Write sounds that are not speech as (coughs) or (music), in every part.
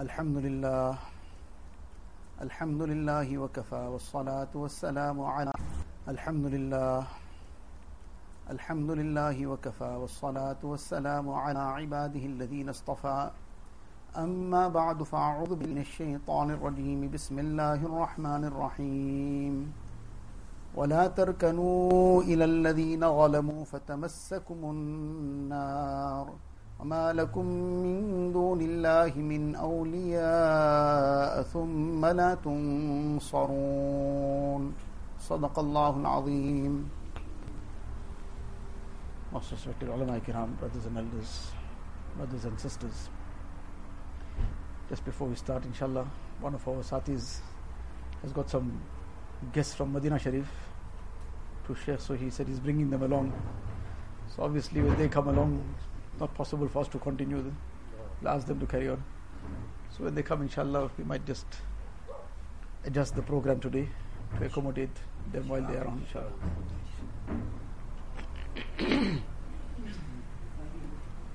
الحمد لله. الحمد لله وكفى والصلاة والسلام على الحمد لله. الحمد لله وكفى والصلاة والسلام على عباده الذين اصطفى. أما بعد فأعوذ من الشيطان الرجيم. بسم الله الرحمن الرحيم. ولا تركنوا إلى الذين ظلموا فتمسكم النار. وما لكم من دون الله من أولياء ثم لا تنصرون صدق الله العظيم Most respected ulama kiram, brothers and elders, brothers and sisters. Just before we start, inshallah, one of our satis has got some guests from Medina Sharif to share, so he said he's bringing them along. So obviously, when they come along, not possible for us to continue. Them. We'll ask them to carry on. So when they come, inshallah, we might just adjust the program today to accommodate them while they are on, inshallah. (coughs)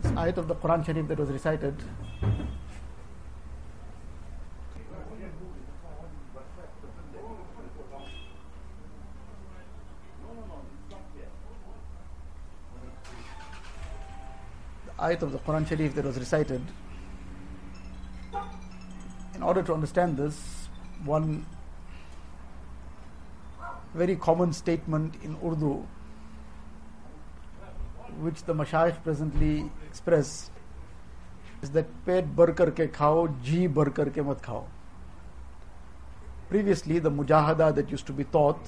this ayat of the Quran Sharif that was recited. Ayat of the Quran Sharif that was recited. In order to understand this, one very common statement in Urdu which the mashayikh presently express is that pet bar karke khao, ji bar karke mat khao. Previously, the mujahada that used to be taught,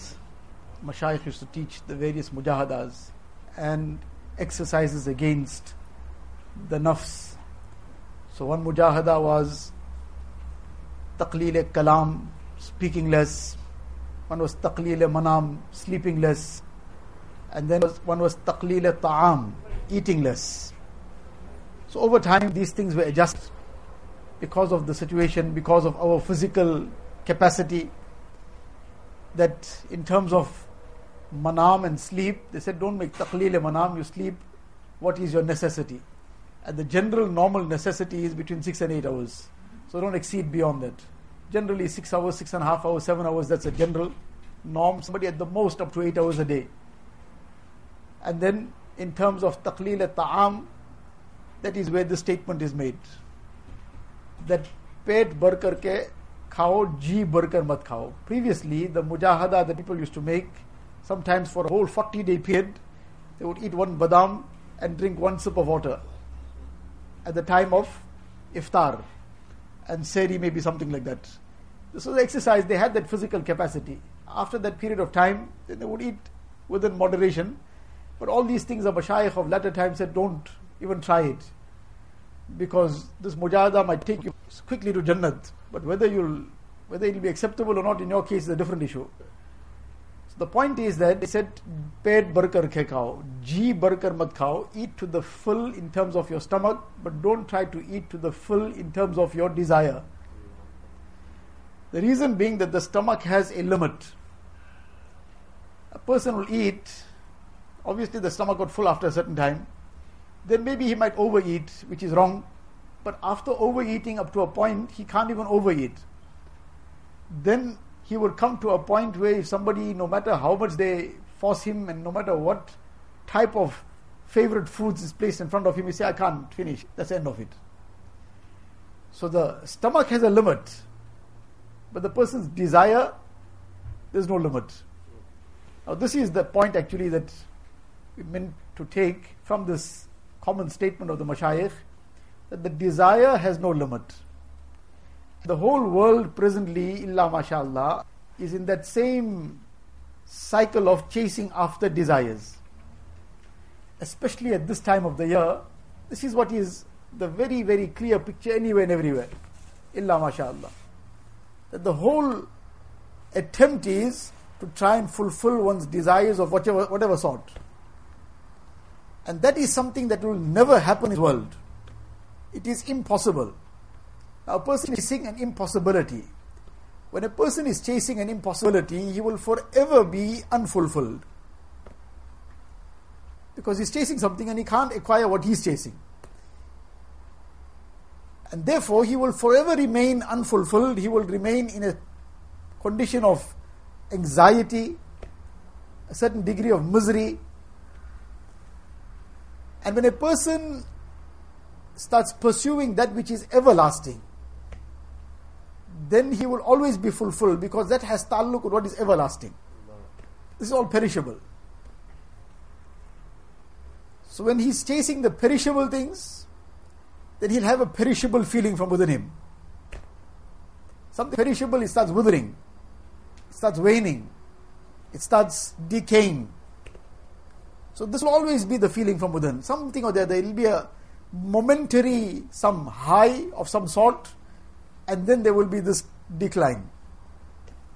mashayikh used to teach the various mujahadas and exercises against the nafs. So one mujahada was taqleel kalam, speaking less. One was taqleel manam, sleeping less and then one was taqleel ta'am, eating less. So over time, these things were adjusted because of the situation, because of our physical capacity. That in terms of manam and sleep, they said, don't make taqleel manam, you sleep. What is your necessity? And the general normal necessity is between six and eight hours. So don't exceed beyond that. Generally, six hours, six and a half hours, seven hours, that's a general norm. Somebody at the most up to eight hours a day. And then in terms of taqleel at ta'am, that is where the statement is made. That pet bar karke khao, ji bar kar mat khao. Previously, the mujahada that people used to make, sometimes for a whole 40 day period, they would eat one badam and drink one sip of water at the time of iftar. And sehri maybe something like that. This was exercise, they had that physical capacity. After that period of time, then they would eat within moderation but all these things, the mashayikh of latter times said, don't even try it. Because this mujahada might take you quickly to Jannat. But whether you'll whether it will be acceptable or not in your case is a different issue. The point is that they said, pet barkar khe khao, ji barkar mat khao, eat to the full in terms of your stomach, but don't try to eat to the full in terms of your desire. The reason being that the stomach has a limit. A person will eat obviously the stomach got full after a certain time, then maybe he might overeat, which is wrong. But after overeating up to a point, he can't even overeat. Then he would come to a point where if somebody, no matter how much they force him and no matter what type of favorite foods is placed in front of him, he say, I can't finish. That's the end of it. So the stomach has a limit, but the person's desire, there's no limit. Now this is the point actually that we meant to take from this common statement of the mashayikh that the desire has no limit. The whole world presently, illa mashallah, is in that same cycle of chasing after desires. Especially at this time of the year, this is what is the very, very clear picture anywhere and everywhere. Illa mashallah. That the whole attempt is to try and fulfill one's desires of whatever, whatever sort. And that is something that will never happen in the world. It is impossible. A person is chasing an impossibility. When a person is chasing an impossibility, he will forever be unfulfilled. Because he's chasing something and he can't acquire what he's chasing. And therefore, he will forever remain unfulfilled. He will remain in a condition of anxiety, a certain degree of misery. And when a person starts pursuing that which is everlasting, then he will always be fulfilled because that has ta'alluq with what is everlasting. This is all perishable. So when he's chasing the perishable things, then he'll have a perishable feeling from within him. Something perishable, it starts withering, it starts waning, it starts decaying. So this will always be the feeling from within. Something or the other, it'll be a momentary, some high of some sort, and then there will be this decline.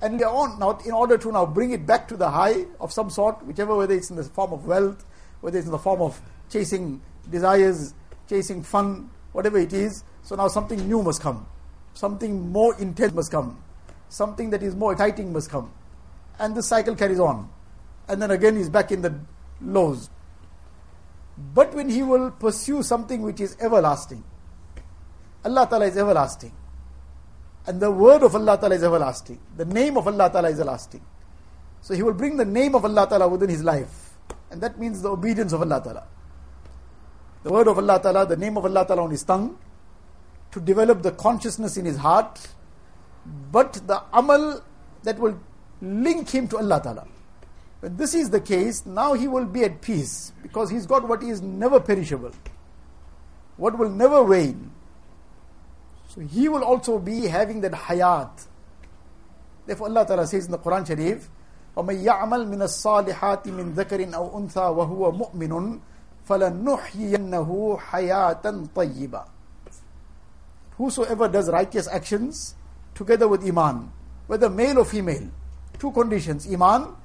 And on, now, in order to now bring it back to the high of some sort, whichever, whether it's in the form of wealth, whether it's in the form of chasing desires, chasing fun, whatever it is, so now something new must come. Something more intense must come. Something that is more exciting must come. And the cycle carries on. And then again he's back in the lows. But when he will pursue something which is everlasting, Allah Ta'ala is everlasting. And the word of Allah Ta'ala is everlasting. The name of Allah Ta'ala is everlasting. So he will bring the name of Allah Ta'ala within his life. And that means the obedience of Allah Ta'ala. The word of Allah Ta'ala, the name of Allah Ta'ala on his tongue, to develop the consciousness in his heart, but the amal that will link him to Allah Ta'ala. When this is the case, now he will be at peace because he's got what is never perishable, what will never wane, so he will also be having that hayat. Therefore Allah Ta'ala says in the Quran Sharif, وَمَن يَعْمَلْ مِنَ الصَّالِحَاتِ مِن ذَكَرٍ أَوْ أُنثَى وَهُوَ مُؤْمِنٌ فَلَنُحْيِيَنَّهُ حَيَاةً طَيِّبًا Whosoever does righteous actions together with iman, whether male or female, two conditions, iman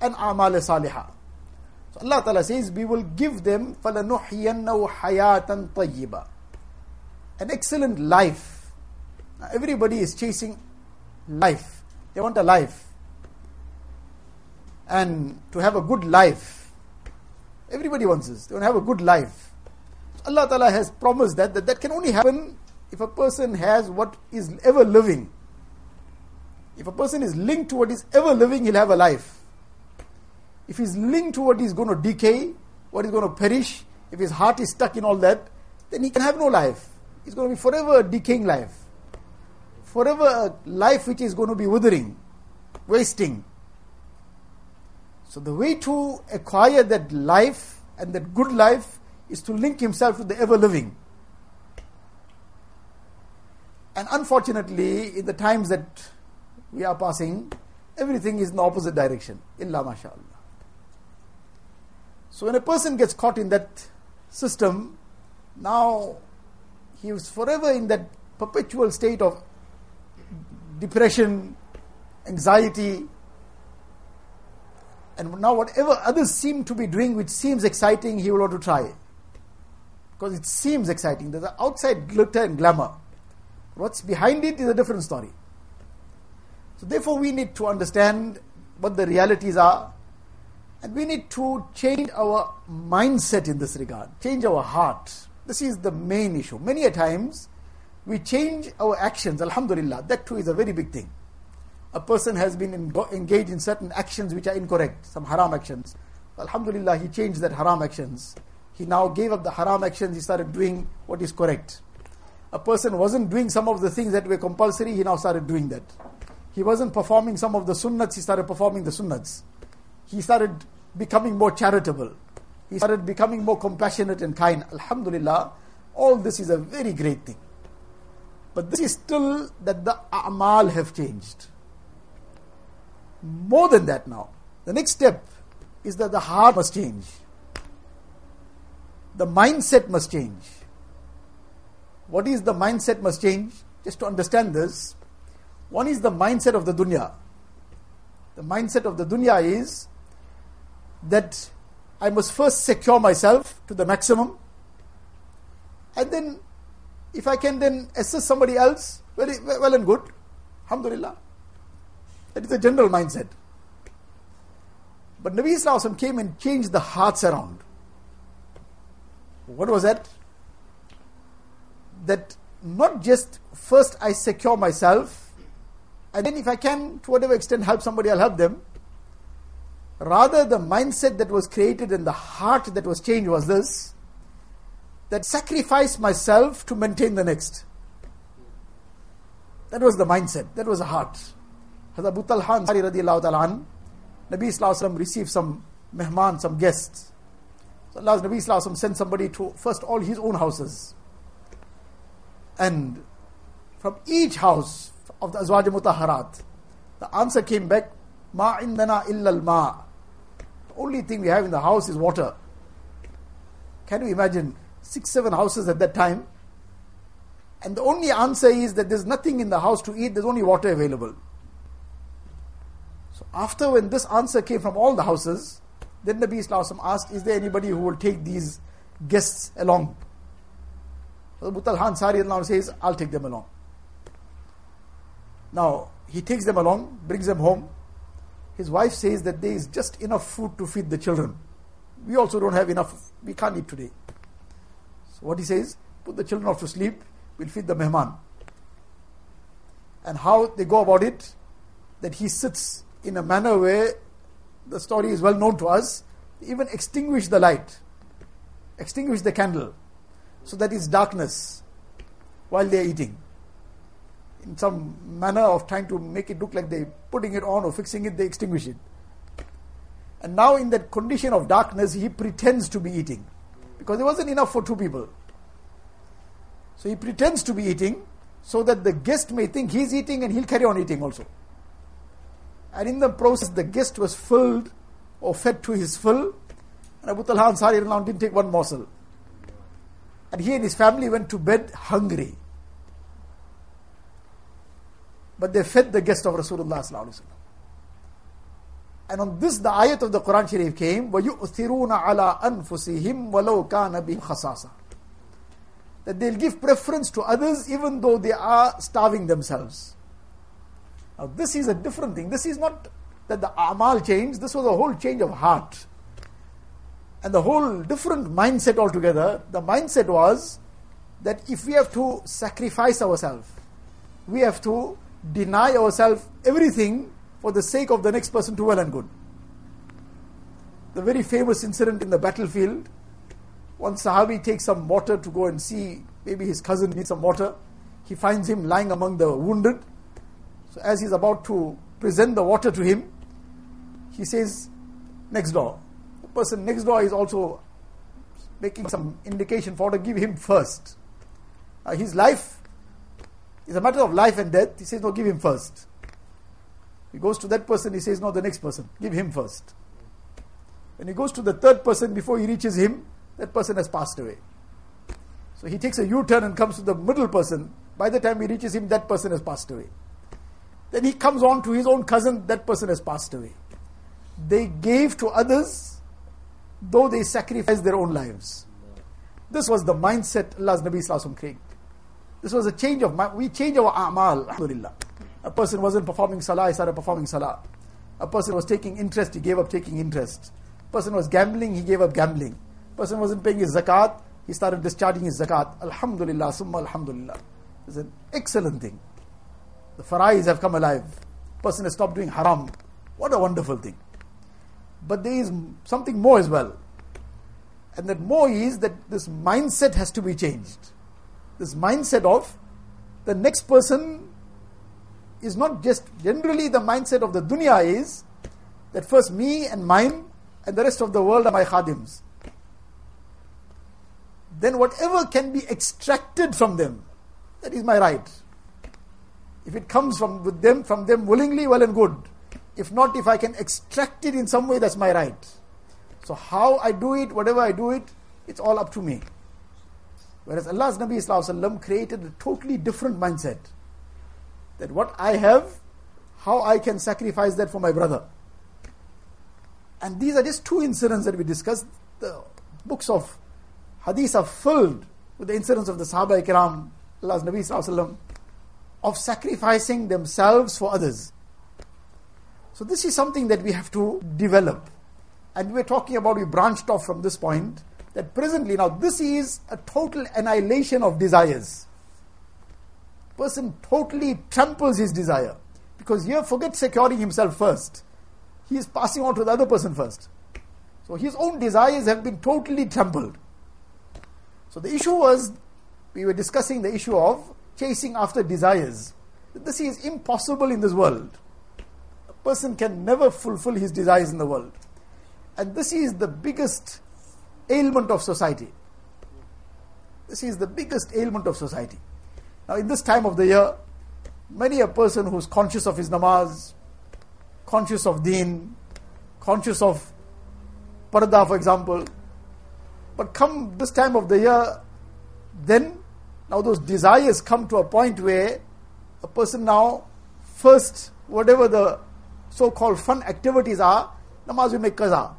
and amal salihah. So Allah Ta'ala says, we will give them فَلَنُحْيِيَنَّهُ حَيَاةً طَيِّبًا an excellent life. Everybody is chasing life. They want a life. And to have a good life. Everybody wants this. They want to have a good life. So Allah Ta'ala has promised that, that that can only happen if a person has what is ever living. If a person is linked to what is ever living, he'll have a life. If he's linked to what is going to decay, what is going to perish, if his heart is stuck in all that, then he can have no life. It's going to be forever a decaying life. Forever a life which is going to be withering, wasting. So the way to acquire that life and that good life is to link himself with the ever living. And unfortunately, in the times that we are passing, everything is in the opposite direction. Illa mashallah. So when a person gets caught in that system, now he was forever in that perpetual state of depression, anxiety, and now whatever others seem to be doing which seems exciting, he will want to try. Because it seems exciting. There's an outside glitter and glamour. What's behind it is a different story. So therefore we need to understand what the realities are and we need to change our mindset in this regard, change our heart. This is the main issue. Many a times we change our actions, alhamdulillah, that too is a very big thing. A person has been engaged in certain actions which are incorrect, some haram actions. Alhamdulillah, he changed that haram actions. He now gave up the haram actions, he started doing what is correct. A person wasn't doing some of the things that were compulsory, he now started doing that. He wasn't performing some of the sunnats, he started performing the sunnats. He started becoming more charitable. He started becoming more compassionate and kind. Alhamdulillah, all this is a very great thing. But this is still that the a'mal have changed. More than that now. The next step is that the heart must change. The mindset must change. What is the mindset must change? Just to understand this, one is the mindset of the dunya. The mindset of the dunya is that I must first secure myself to the maximum. And then, if I can then assist somebody else, very well and good. Alhamdulillah. That is the general mindset. But Nabi Islam came and changed the hearts around. What was that? That not just first I secure myself, and then if I can, to whatever extent, help somebody, I'll help them. Rather, the mindset that was created and the heart that was changed was this that sacrifice myself to maintain the next. That was the mindset, that was the heart. Hazrat Abu Talha Ansari radiallahu an, Nabi Sallallahu received some mehman, some guests. So Allah's Nabi Sallallahu sent somebody to first all his own houses. And from each house of the Azwaj Mutaharat, the answer came back, Ma indana illa ma. Only thing we have in the house is water. Can you imagine six, seven houses at that time? And the only answer is that there's nothing in the house to eat, there's only water available. So after when this answer came from all the houses, then Nabi Islam asked, Is there anybody who will take these guests along? So Abu Talha Ansari says, I'll take them along. Now, he takes them along, brings them home. His wife says that there is just enough food to feed the children. We also don't have enough, we can't eat today. So, what he says, put the children off to sleep, we'll feed the mehman. And how they go about it, that he sits in a manner where the story is well known to us, even extinguish the light, extinguish the candle, so that it's darkness while they are eating. In some manner of trying to make it look like they're putting it on or fixing it, they extinguish it. And now, in that condition of darkness, he pretends to be eating because there wasn't enough for two people. So he pretends to be eating so that the guest may think he's eating and he'll carry on eating also. And in the process, the guest was filled or fed to his full, And Abu Talha Ansari didn't take one morsel. And he and his family went to bed hungry But they fed the guest of Rasulullah. And on this, the ayat of the Quran Sharif came, وَيُؤْثِرُونَ عَلَىٰ أَنفُسِهِمْ وَلَوْ كَانَ بِهِمْ خَصَاصًا That they'll give preference to others even though they are starving themselves. Now, this is a different thing. This is not that the amal changed, this was a whole change of heart. And the whole different mindset altogether. The mindset was that if we have to sacrifice ourselves, we have to deny ourselves everything for the sake of the next person to well and good. The very famous incident in the battlefield one Sahabi takes some water to go and see, maybe his cousin needs some water. He finds him lying among the wounded. So as he's about to present the water to him, he says, next door. The person next door is also making some indication for to give him first. Uh, his life is a matter of life and death. He says, no, give him first. He goes to that person, he says, no, the next person, give him first. When he goes to the third person, before he reaches him, that person has passed away. So he takes a U turn and comes to the middle person. By the time he reaches him, that person has passed away. Then he comes on to his own cousin, that person has passed away. They gave to others, though they sacrificed their own lives. This was the mindset Allah's Nabi Sallallahu created. This was a change of mind. We change our a'mal, alhamdulillah. A person wasn't performing salah, he started performing salah. A person was taking interest, he gave up taking interest. A person was gambling, he gave up gambling. A person wasn't paying his zakat, he started discharging his zakat. Alhamdulillah, summa alhamdulillah. It's an excellent thing. The farais have come alive. A Person has stopped doing haram. What a wonderful thing. But there is something more as well. And that more is that this mindset has to be changed. This mindset of the next person is not just generally the mindset of the dunya is that first me and mine and the rest of the world are my khadims. Then whatever can be extracted from them, that is my right. If it comes from with them, from them willingly, well and good. If not, if I can extract it in some way, that's my right. So how I do it, whatever I do it, it's all up to me. Whereas Allah's Nabi Wasallam created a totally different mindset. That what I have, how I can sacrifice that for my brother. And these are just two incidents that we discussed. The books of hadith are filled with the incidents of the Sahaba Ikram, Allah's Nabi Wasallam of sacrificing themselves for others. So, this is something that we have to develop. And we're talking about, we branched off from this point that presently, now, this is a total annihilation of desires. person totally tramples his desire. Because here, forget securing himself first. He is passing on to the other person first. So his own desires have been totally trampled. So the issue was, we were discussing the issue of chasing after desires. This is impossible in this world. A person can never fulfill his desires in the world. And this is the biggest ailment of society. This is the biggest ailment of society. Now, in this time of the year, many a person who's conscious of his namaz, conscious of deen, conscious of parda, for example, but come this time of the year, then now those desires come to a point where a person now, first, whatever the so called fun activities are, namaz will make qaza.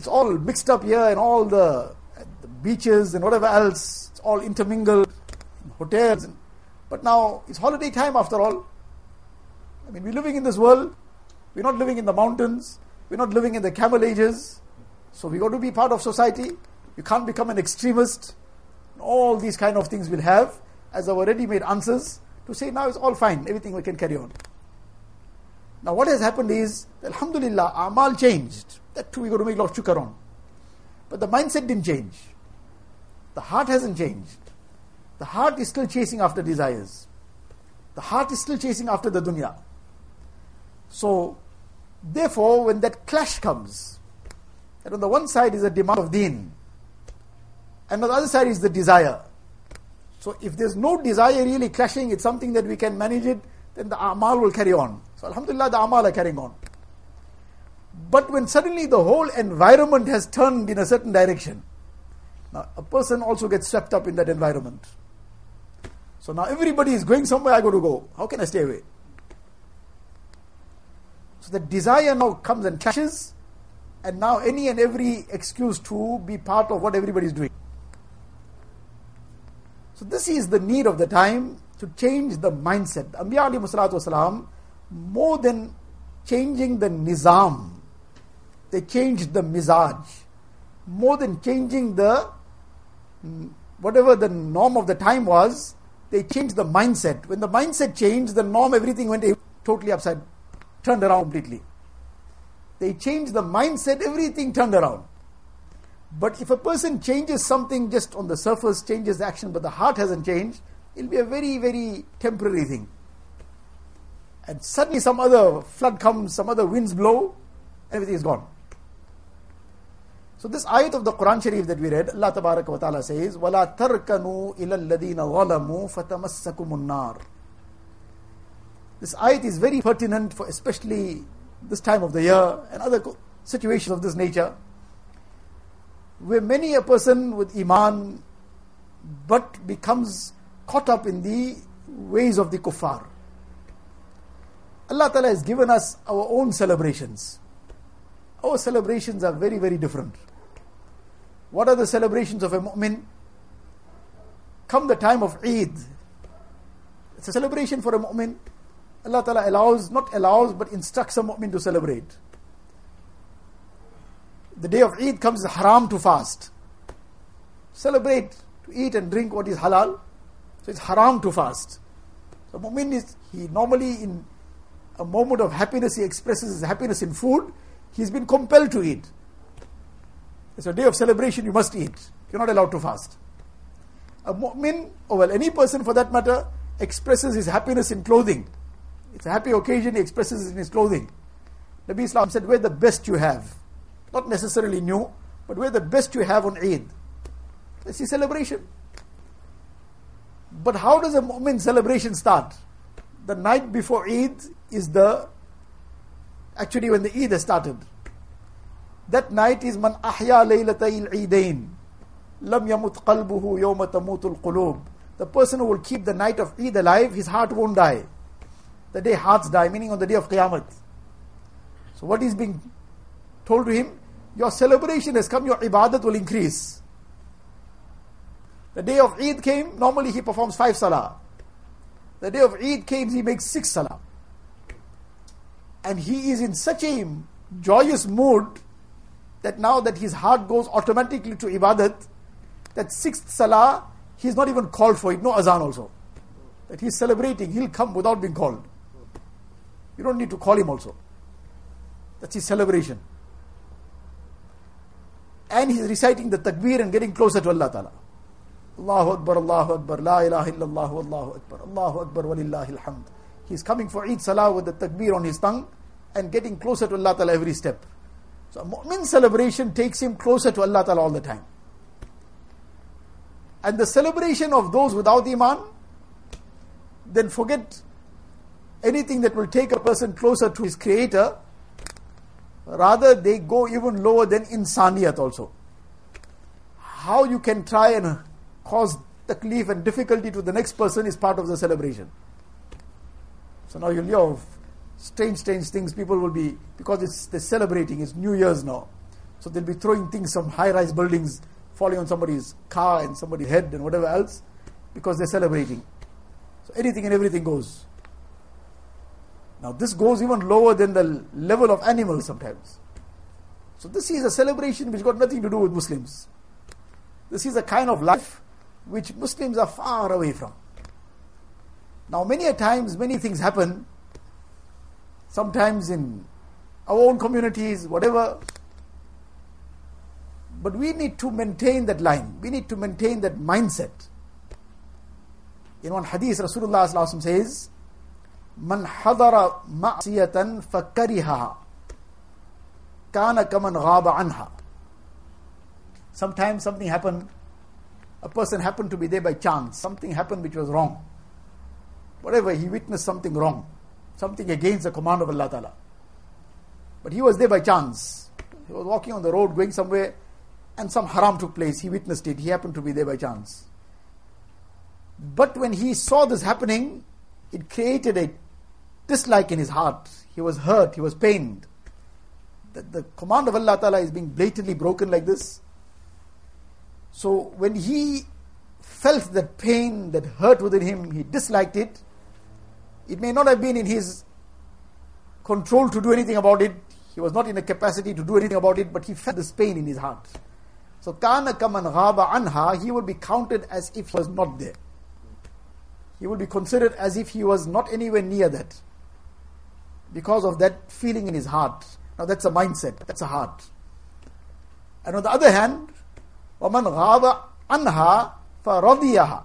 It's all mixed up here and all the, the beaches and whatever else, it's all intermingled, hotels. But now it's holiday time after all. I mean, we're living in this world, we're not living in the mountains, we're not living in the camel ages. So we got to be part of society. You can't become an extremist. All these kind of things we'll have as our ready-made answers to say now it's all fine, everything we can carry on. Now what has happened is, Alhamdulillah, Amal changed. That too we got to make a lot of shukr on. But the mindset didn't change. The heart hasn't changed. The heart is still chasing after desires. The heart is still chasing after the dunya. So, therefore, when that clash comes, that on the one side is a demand of deen, and on the other side is the desire. So if there's no desire really clashing, it's something that we can manage it, then the amal will carry on. So Alhamdulillah, the amal are carrying on. But when suddenly the whole environment has turned in a certain direction, now a person also gets swept up in that environment. So now everybody is going somewhere, I got to go. How can I stay away? So the desire now comes and clashes, and now any and every excuse to be part of what everybody is doing. So this is the need of the time to change the mindset. Anbiya wasalam, more than changing the nizam, they changed the mizaj. More than changing the mm, whatever the norm of the time was, they changed the mindset. When the mindset changed, the norm, everything went totally upside, turned around completely. They changed the mindset, everything turned around. But if a person changes something just on the surface, changes the action, but the heart hasn't changed, it'll be a very, very temporary thing. And suddenly some other flood comes, some other winds blow, everything is gone. So this ayat of the Quran Sharif that we read, Allah wa Ta'ala says, وَلَا تَرْكَنُوا إِلَى الَّذِينَ ظَلَمُوا فَتَمَسَّكُمُ النَّارِ This ayat is very pertinent for especially this time of the year and other situations of this nature, where many a person with Iman but becomes caught up in the ways of the kuffar. Allah Ta'ala has given us our own celebrations. Our celebrations are very, very different. What are the celebrations of a mu'min? Come the time of Eid. It's a celebration for a mu'min. Allah Ta'ala allows, not allows, but instructs a mu'min to celebrate. The day of Eid comes haram to fast. Celebrate, to eat and drink what is halal. So it's haram to fast. So mu'min is, he normally in a moment of happiness, he expresses his happiness in food. He's been compelled to eat. It's a day of celebration, you must eat. You're not allowed to fast. A mu'min, or well, any person for that matter, expresses his happiness in clothing. It's a happy occasion, he expresses it in his clothing. Nabi Islam said, wear the best you have. Not necessarily new, but wear the best you have on Eid. That's the celebration. But how does a mu'min celebration start? The night before Eid is the, actually when the Eid has started. That night is man ahya laylatay al-eidain. Lam yamut qalbuhu yawma tamutul qulub. The person who will keep the night of Eid alive, his heart won't die. The day hearts die, meaning on the day of Qiyamah. So what is being told to him? Your celebration has come, your ibadat will increase. The day of Eid came, normally he performs five salah. The day of Eid came, he makes six salah. And he is in such a joyous mood that now that his heart goes automatically to ibadat, that sixth salah, He's not even called for it, no azan also. That he's celebrating, he'll come without being called. You don't need to call him also. That's his celebration. And he's reciting the takbir and getting closer to Allah Ta'ala. Allahu Akbar, Allahu Akbar, La ilaha illallah, Allahu Akbar, Allahu Akbar, walillahi alhamd. He's coming for Eid Salah with the takbir on his tongue and getting closer to Allah Ta'ala every step. So mu'min celebration takes him closer to Allah Ta'ala all the time. And the celebration of those without Iman, then forget anything that will take a person closer to his Creator. Rather, they go even lower than insaniyat also. How you can try and cause taklif and difficulty to the next person is part of the celebration. So now you'll hear of strange, strange things. People will be, because it's they're celebrating, it's New Year's now. So they'll be throwing things from high rise buildings falling on somebody's car and somebody's head and whatever else because they're celebrating. So anything and everything goes. Now, this goes even lower than the level of animals sometimes. So, this is a celebration which got nothing to do with Muslims. This is a kind of life which Muslims are far away from. Now, many a times, many things happen. Sometimes in our own communities, whatever, but we need to maintain that line. We need to maintain that mindset. In one hadith, Rasulullah says, Man hadara ma'siyatan fakariha kana kaman ghaba anha. Sometimes something happened, a person happened to be there by chance, something happened which was wrong. Whatever, he witnessed something wrong, something against the command of Allah Ta'ala. But he was there by chance. He was walking on the road, going somewhere, and some haram took place. He witnessed it. He happened to be there by chance. But when he saw this happening, it created a dislike in his heart. He was hurt, he was pained. The, the command of Allah Ta'ala is being blatantly broken like this. So when he felt that pain, that hurt within him, he disliked it. It may not have been in his control to do anything about it. He was not in a capacity to do anything about it, but he felt this pain in his heart. So kana kaman ghaba anha, he will be counted as if he was not there. He will be considered as if he was not anywhere near that. Because of that feeling in his heart. Now that's a mindset, that's a heart. And on the other hand, وَمَنْ غَابَ عَنْهَا فَرَضِيَهَا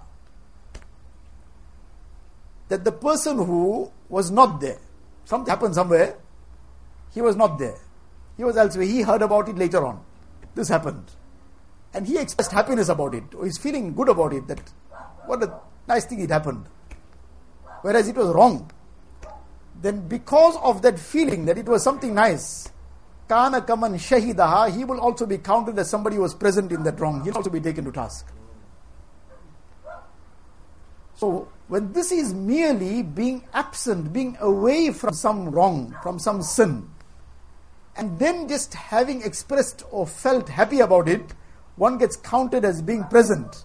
That the person who was not there, something happened somewhere, he was not there. He was elsewhere. He heard about it later on. This happened. And he expressed happiness about it, or he's feeling good about it, that what a nice thing it happened. Whereas it was wrong. Then because of that feeling that it was something nice, kana kaman shahidaha, he will also be counted as somebody who was present in that wrong. He'll also be taken to task. So when this is merely being absent, being away from some wrong, from some sin, and then just having expressed or felt happy about it, one gets counted as being present,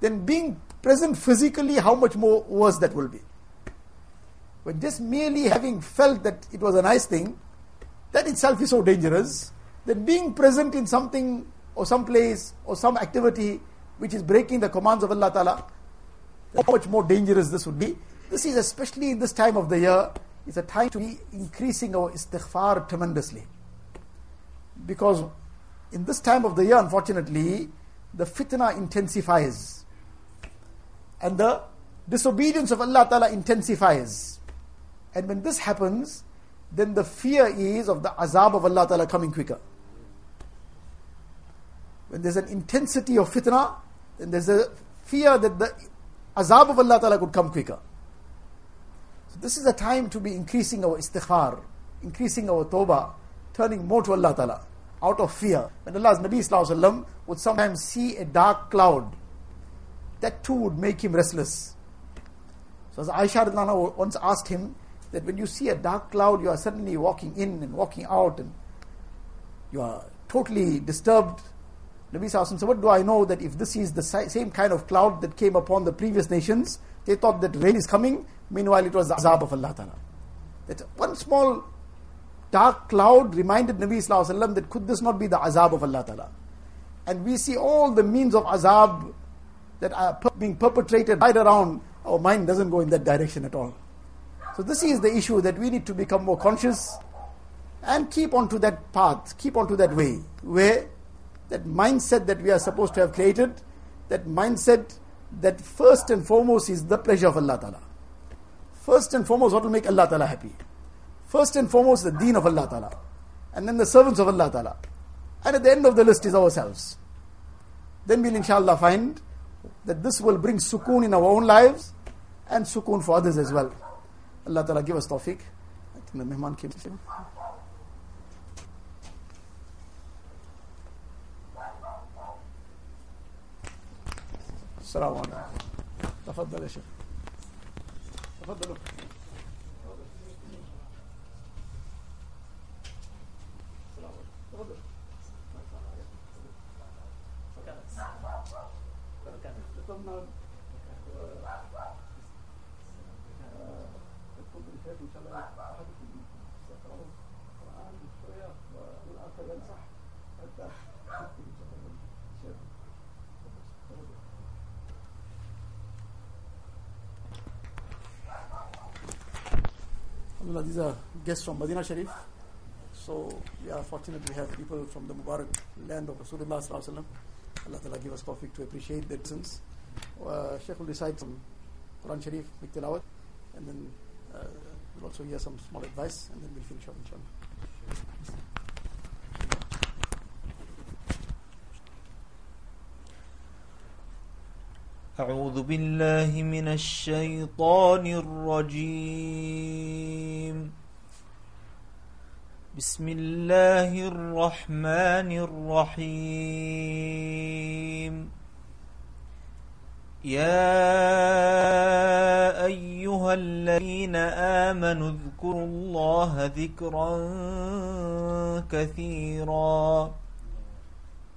then being present physically, how much more worse that will be. But just merely having felt that it was a nice thing, that itself is so dangerous, that being present in something or some place or some activity which is breaking the commands of Allah Ta'ala, how much more dangerous this would be. This is especially in this time of the year, it's a time to be increasing our istighfar tremendously. Because in this time of the year, unfortunately, the fitna intensifies. And the disobedience of Allah Ta'ala intensifies. And when this happens, then the fear is of the azab of Allah Ta'ala coming quicker. When there's an intensity of fitna, then there's a fear that the azab of Allah Ta'ala could come quicker. So this is a time to be increasing our istighfar, increasing our tawbah, turning more to Allah Ta'ala out of fear. When Allah's Nabi Sallallahu would sometimes see a dark cloud, that too would make him restless. So as Aisha once asked him that when you see a dark cloud, you are suddenly walking in and walking out and you are totally disturbed. Nabi Sallallahu said, what do I know that if this is the same kind of cloud that came upon the previous nations, they thought that rain is coming, meanwhile it was the azab of Allah Ta'ala. That one small dark cloud reminded Nabi Sallallahu that could this not be the azab of Allah Ta'ala? And we see all the means of azab that are being perpetrated right around, our mind doesn't go in that direction at all. So this is the issue that we need to become more conscious and keep on to that path, keep on to that way, where that mindset that we are supposed to have created, that mindset that first and foremost is the pleasure of Allah Ta'ala. First and foremost, what will make Allah Ta'ala happy? First and foremost, the deen of Allah Ta'ala. And then the servants of Allah Ta'ala. And at the end of the list is ourselves. Then we'll inshallah find that this will bring sukoon in our own lives and sukoon for others as well. Allah Ta'ala give us tawfiq. I think the mehman came. السلام عليكم. تفضل يا شيخ. تفضلوا Alhamdulillah, these are guests from Medina Sharif. So we are fortunate we have people from the Mubarak land of Rasulullah Sallallahu. Allah Ta'ala give us tawfiq to appreciate their presence. Uh, Sheikh will recite some Quran Sharif, make tilawat, and then uh, we'll also hear some small advice, and then we'll finish up inshallah. أعوذ بالله من الشيطان الرجيم. بسم الله الرحمن الرحيم. يا أيها الذين آمنوا اذكروا الله ذكرا كثيرا.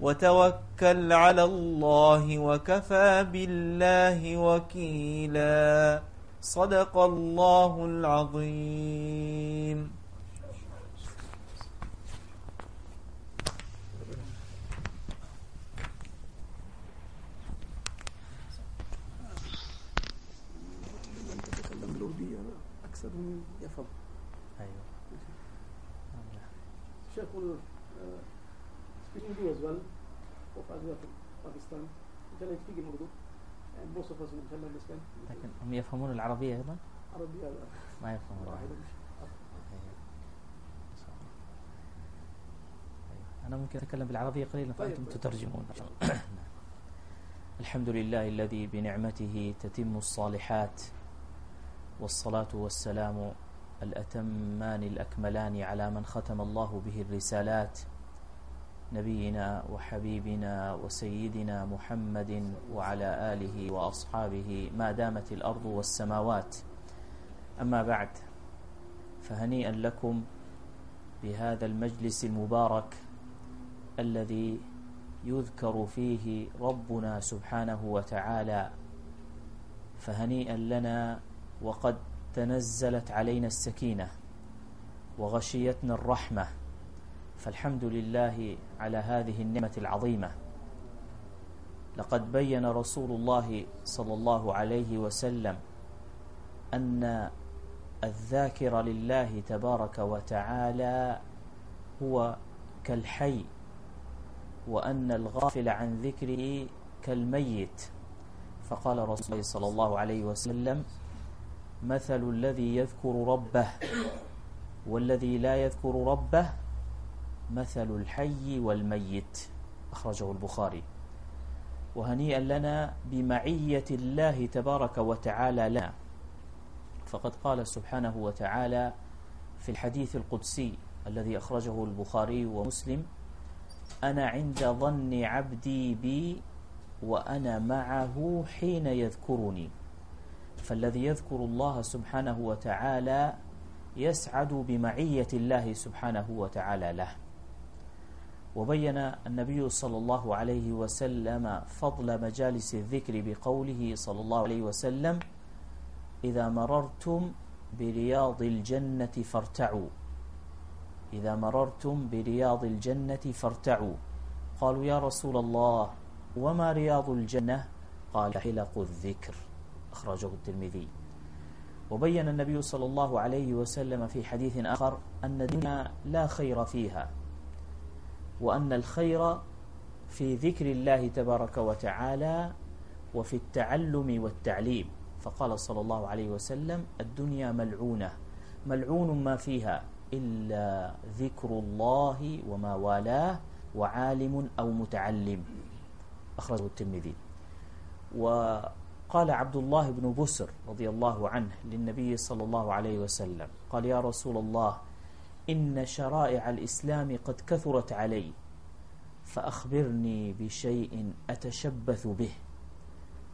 وتوكل على الله وكفى بالله وكيلا. صدق الله العظيم. أكثر من يفهم أيوه شكرا Urdu as well. Both as we are from Pakistan. Inshallah, I speak in Urdu. And most of us will inshallah understand. لكن هم يفهمون العربية أيضا؟ عربي هذا ما يفهمون العربية مش أنا ممكن أتكلم بالعربية قليلا طيب، فأنتم طيب. تترجمون الحمد لله الذي بنعمته تتم الصالحات والصلاة والسلام الأتمان الأكملان على من ختم الله به الرسالات نبينا وحبيبنا وسيدنا محمد وعلى آله وأصحابه ما دامت الأرض والسماوات. أما بعد فهنيئا لكم بهذا المجلس المبارك الذي يذكر فيه ربنا سبحانه وتعالى. فهنيئا لنا وقد تنزلت علينا السكينة وغشيتنا الرحمة. فالحمد لله على هذه النعمة العظيمة. لقد بين رسول الله صلى الله عليه وسلم أن الذاكر لله تبارك وتعالى هو كالحي وأن الغافل عن ذكره كالميت. فقال رسول الله صلى الله عليه وسلم مثل الذي يذكر ربه والذي لا يذكر ربه مثل الحي والميت أخرجه البخاري. وهنيئا لنا بمعية الله تبارك وتعالى لنا. فقد قال سبحانه وتعالى في الحديث القدسي الذي أخرجه البخاري ومسلم أنا عند ظن عبدي بي وأنا معه حين يذكرني. فالذي يذكر الله سبحانه وتعالى يسعد بمعية الله سبحانه وتعالى له. وبين النبي صلى الله عليه وسلم فضل مجالس الذكر بقوله صلى الله عليه وسلم إذا مررتم برياض الجنة فارتعوا. إذا مررتم برياض الجنة فارتعوا. قالوا يا رسول الله وما رياض الجنة؟ قال حلق الذكر. أخرجه الترمذي. وبين النبي صلى الله عليه وسلم في حديث آخر أن الدنيا لا خير فيها. وأن الخير في ذكر الله تبارك وتعالى وفي التعلم والتعليم. فقال صلى الله عليه وسلم الدنيا ملعونة ملعون ما فيها إلا ذكر الله وما والاه وعالم أو متعلم. أخرجه الترمذي. وقال عبد الله بن بسر رضي الله عنه للنبي صلى الله عليه وسلم قال يا رسول الله إن شرائع الإسلام قد كثرت علي فأخبرني بشيء أتشبث به.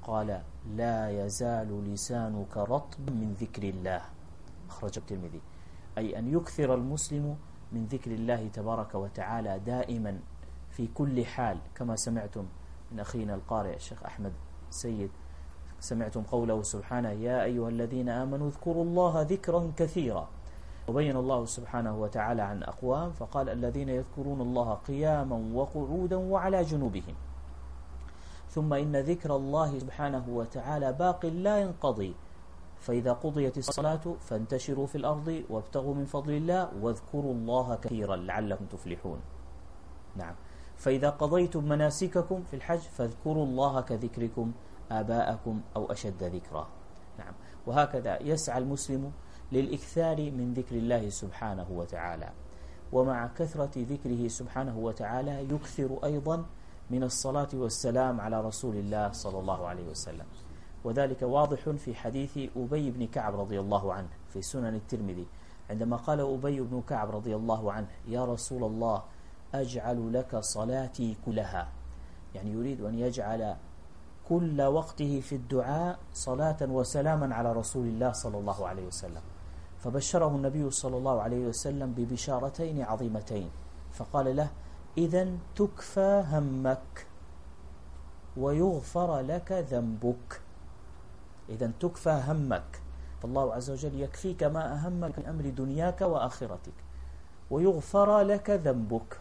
قال لا يزال لسانك رطب من ذكر الله. أخرج الترمذي. أي أن يكثر المسلم من ذكر الله تبارك وتعالى دائما في كل حال كما سمعتم من أخينا القارئ الشيخ أحمد سيد. سمعتم قوله سبحانه يا أيها الذين آمنوا اذكروا الله ذكرا كثيرا. وبين الله سبحانه وتعالى عن أقوام فقال الذين يذكرون الله قياما وقعودا وعلى جنوبهم. ثم إن ذكر الله سبحانه وتعالى باق لا ينقضي. فإذا قضيت الصلاة فانتشروا في الأرض وابتغوا من فضل الله واذكروا الله كثيرا لعلكم تفلحون. نعم. فإذا قضيتم مناسككم في الحج فاذكروا الله كذكركم آباءكم أو أشد ذكرا. نعم. وهكذا يسعى المسلم للإكثار من ذكر الله سبحانه وتعالى. ومع كثرة ذكره سبحانه وتعالى يكثر أيضا من الصلاة والسلام على رسول الله صلى الله عليه وسلم. وذلك واضح في حديث أبي بن كعب رضي الله عنه في سنن الترمذي. عندما قال أبي بن كعب رضي الله عنه يا رسول الله أجعل لك صلاتي كلها. يعني يريد أن يجعل كل وقته في الدعاء صلاة وسلاما على رسول الله صلى الله عليه وسلم. فبشره النبي صلى الله عليه وسلم ببشارتين عظيمتين. فقال له إذا تكفى همك ويغفر لك ذنبك. إذا تكفى همك. فالله عز وجل يكفيك ما أهمك من أمر دنياك وآخرتك ويغفر لك ذنبك.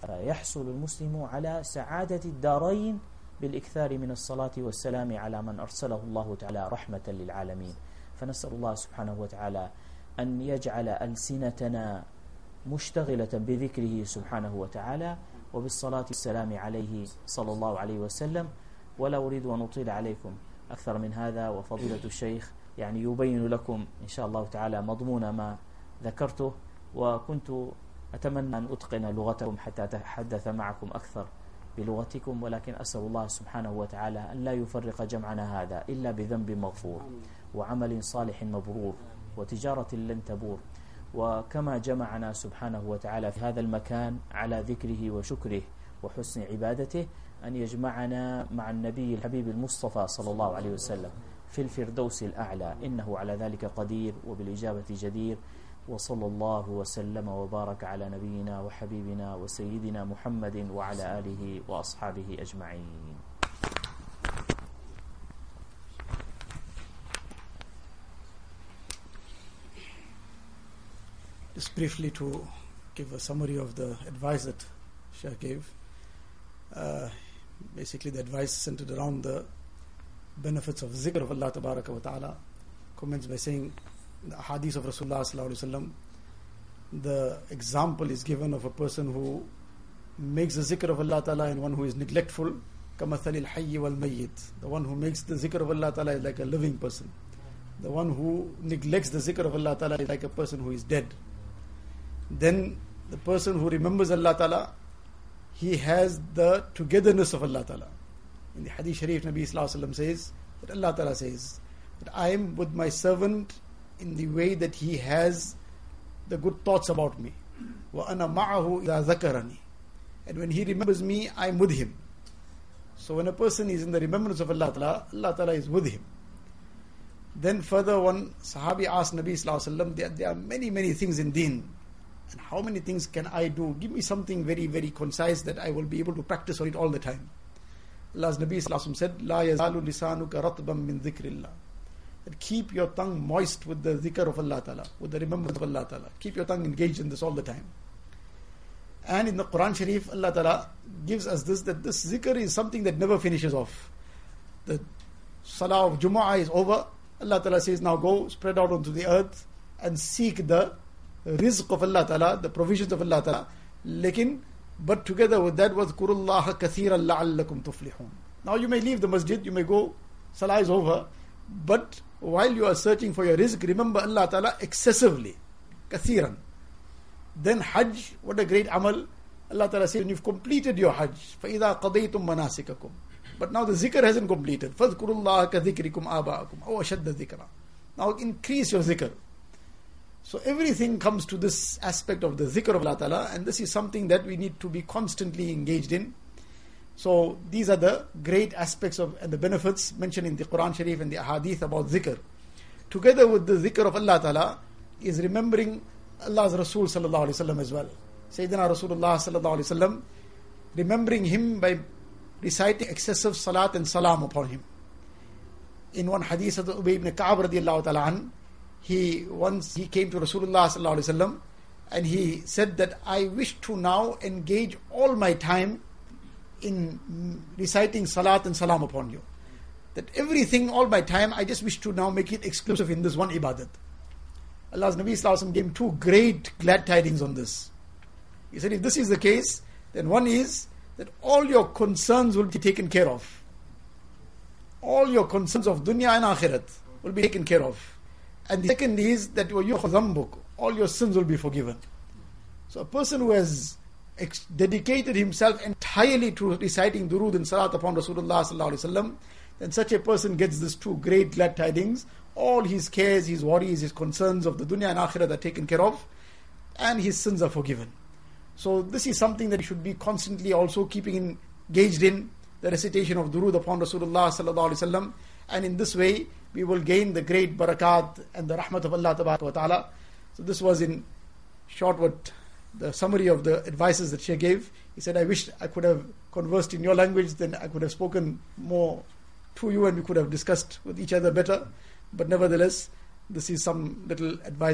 فيحصل المسلم على سعادة الدارين بالإكثار من الصلاة والسلام على من أرسله الله تعالى رحمة للعالمين. فنسأل الله سبحانه وتعالى أن يجعل ألسنتنا مشتغلة بذكره سبحانه وتعالى وبالصلاة والسلام عليه صلى الله عليه وسلم. ولا أريد أن أطيل عليكم. أكثر من هذا وفضيلة الشيخ يعني يبين لكم إن شاء الله تعالى مضمون ما ذكرته. وكنت أتمنى أن أتقن لغتكم حتى أتحدث معكم أكثر بلغتكم ولكن أسأل الله سبحانه وتعالى أن لا يفرق جمعنا هذا إلا بذنب مغفور. وعمل صالح مبرور وتجارة لن تبور. وكما جمعنا سبحانه وتعالى في هذا المكان على ذكره وشكره وحسن عبادته أن يجمعنا مع النبي الحبيب المصطفى صلى الله عليه وسلم في الفردوس الأعلى. إنه على ذلك قدير وبالإجابة جدير. وصلى الله وسلم وبارك على نبينا وحبيبنا وسيدنا محمد وعلى آله وأصحابه أجمعين. Just briefly to give a summary of the advice that Shaykh gave. Uh, basically, the advice centered around the benefits of zikr of Allah Tabaraka wa Ta'ala. Comments by saying the hadith of Rasulullah Sallallahu Alaihi Wasallam, the example is given of a person who makes the zikr of Allah Ta'ala and one who is neglectful. كَمَثَلِ الْحَيِّ وَالْمَيِّتِ The one who makes the zikr of Allah Ta'ala is like a living person. The one who neglects the zikr of Allah Ta'ala is like a person who is dead. Then the person who remembers Allah Ta'ala, he has the togetherness of Allah Ta'ala. In the Hadith Sharif, Nabi Sallallahu says that Allah Ta'ala says that I am with my servant in the way that he has the good thoughts about me. وَأَنَا مَعَهُ إِذَا ذَكَرَنِي And when he remembers me, I am with him. So when a person is in the remembrance of Allah Ta'ala, Allah Ta'ala is with him. Then further one Sahabi asked Nabi Sallallahu there, there are many, many things in deen. and how many things can I do? Give me something very, very concise that I will be able to practice on it all the time. Allah's Nabi said, La yazalu lisanuka ratban min dhikrillah. That keep your tongue moist with the dhikr of Allah Ta'ala, with the remembrance of Allah Ta'ala. Keep your tongue engaged in this all the time. And in the Quran Sharif, Allah Ta'ala gives us this that this zikr is something that never finishes off. The Salah of Jumu'ah is over. Allah Ta'ala says, now go spread out onto the earth and seek the rizq of Allah Ta'ala, the provisions of Allah Ta'ala. Lekin, but together with that was Kurullah kathiran la'allakum tuflihun. Now you may leave the masjid, you may go, Salah is over, but while you are searching for your rizq, remember Allah Ta'ala excessively, kathiran. Then Hajj, what a great amal. Allah Ta'ala says, when you've completed your Hajj, فَإِذَا قَضَيْتُم مَنَاسِكَكُم But now the zikr hasn't completed. فَذْكُرُوا اللَّهَ كَذِكْرِكُمْ آبَاءَكُمْ أَوْ أَشَدَّ ذِكْرًا Now increase your zikr. So everything comes to this aspect of the zikr of Allah Ta'ala and this is something that we need to be constantly engaged in. So these are the great aspects of and the benefits mentioned in the Quran Sharif and the Hadith about zikr. Together with the zikr of Allah Ta'ala is remembering Allah's Rasul sallallahu alaihi wasallam as well. Sayyidina Rasulullah sallallahu alaihi wasallam, remembering him by reciting excessive salat and salam upon him. In one hadith of Ubay ibn Ka'ab radiallahu ta'ala an, he once he came to Rasulullah sallallahu and he said that I wish to now engage all my time in reciting salat and salam upon you. That everything, all my time, I just wish to now make it exclusive in this one ibadat. Allah's Nabi Sallallahu gave two great glad tidings on this. He said, if this is the case, then one is that all your concerns will be taken care of. All your concerns of dunya and akhirat will be taken care of. And the second is that all your sins will be forgiven. So a person who has ex- dedicated himself entirely to reciting durood and salat upon Rasulullah sallallahu then such a person gets these two great glad tidings all his cares, his worries, his concerns of the dunya and akhirah are taken care of, and his sins are forgiven. So this is something that you should be constantly also keeping engaged in the recitation of durood upon Rasulullah sallallahu alaihi wasallam, and in this way we will gain the great barakat and the rahmat of Allah ta'ala. So this was in short what the summary of the advices that she gave. He said, I wish I could have conversed in your language, then I could have spoken more to you and we could have discussed with each other better. But nevertheless, this is some little advice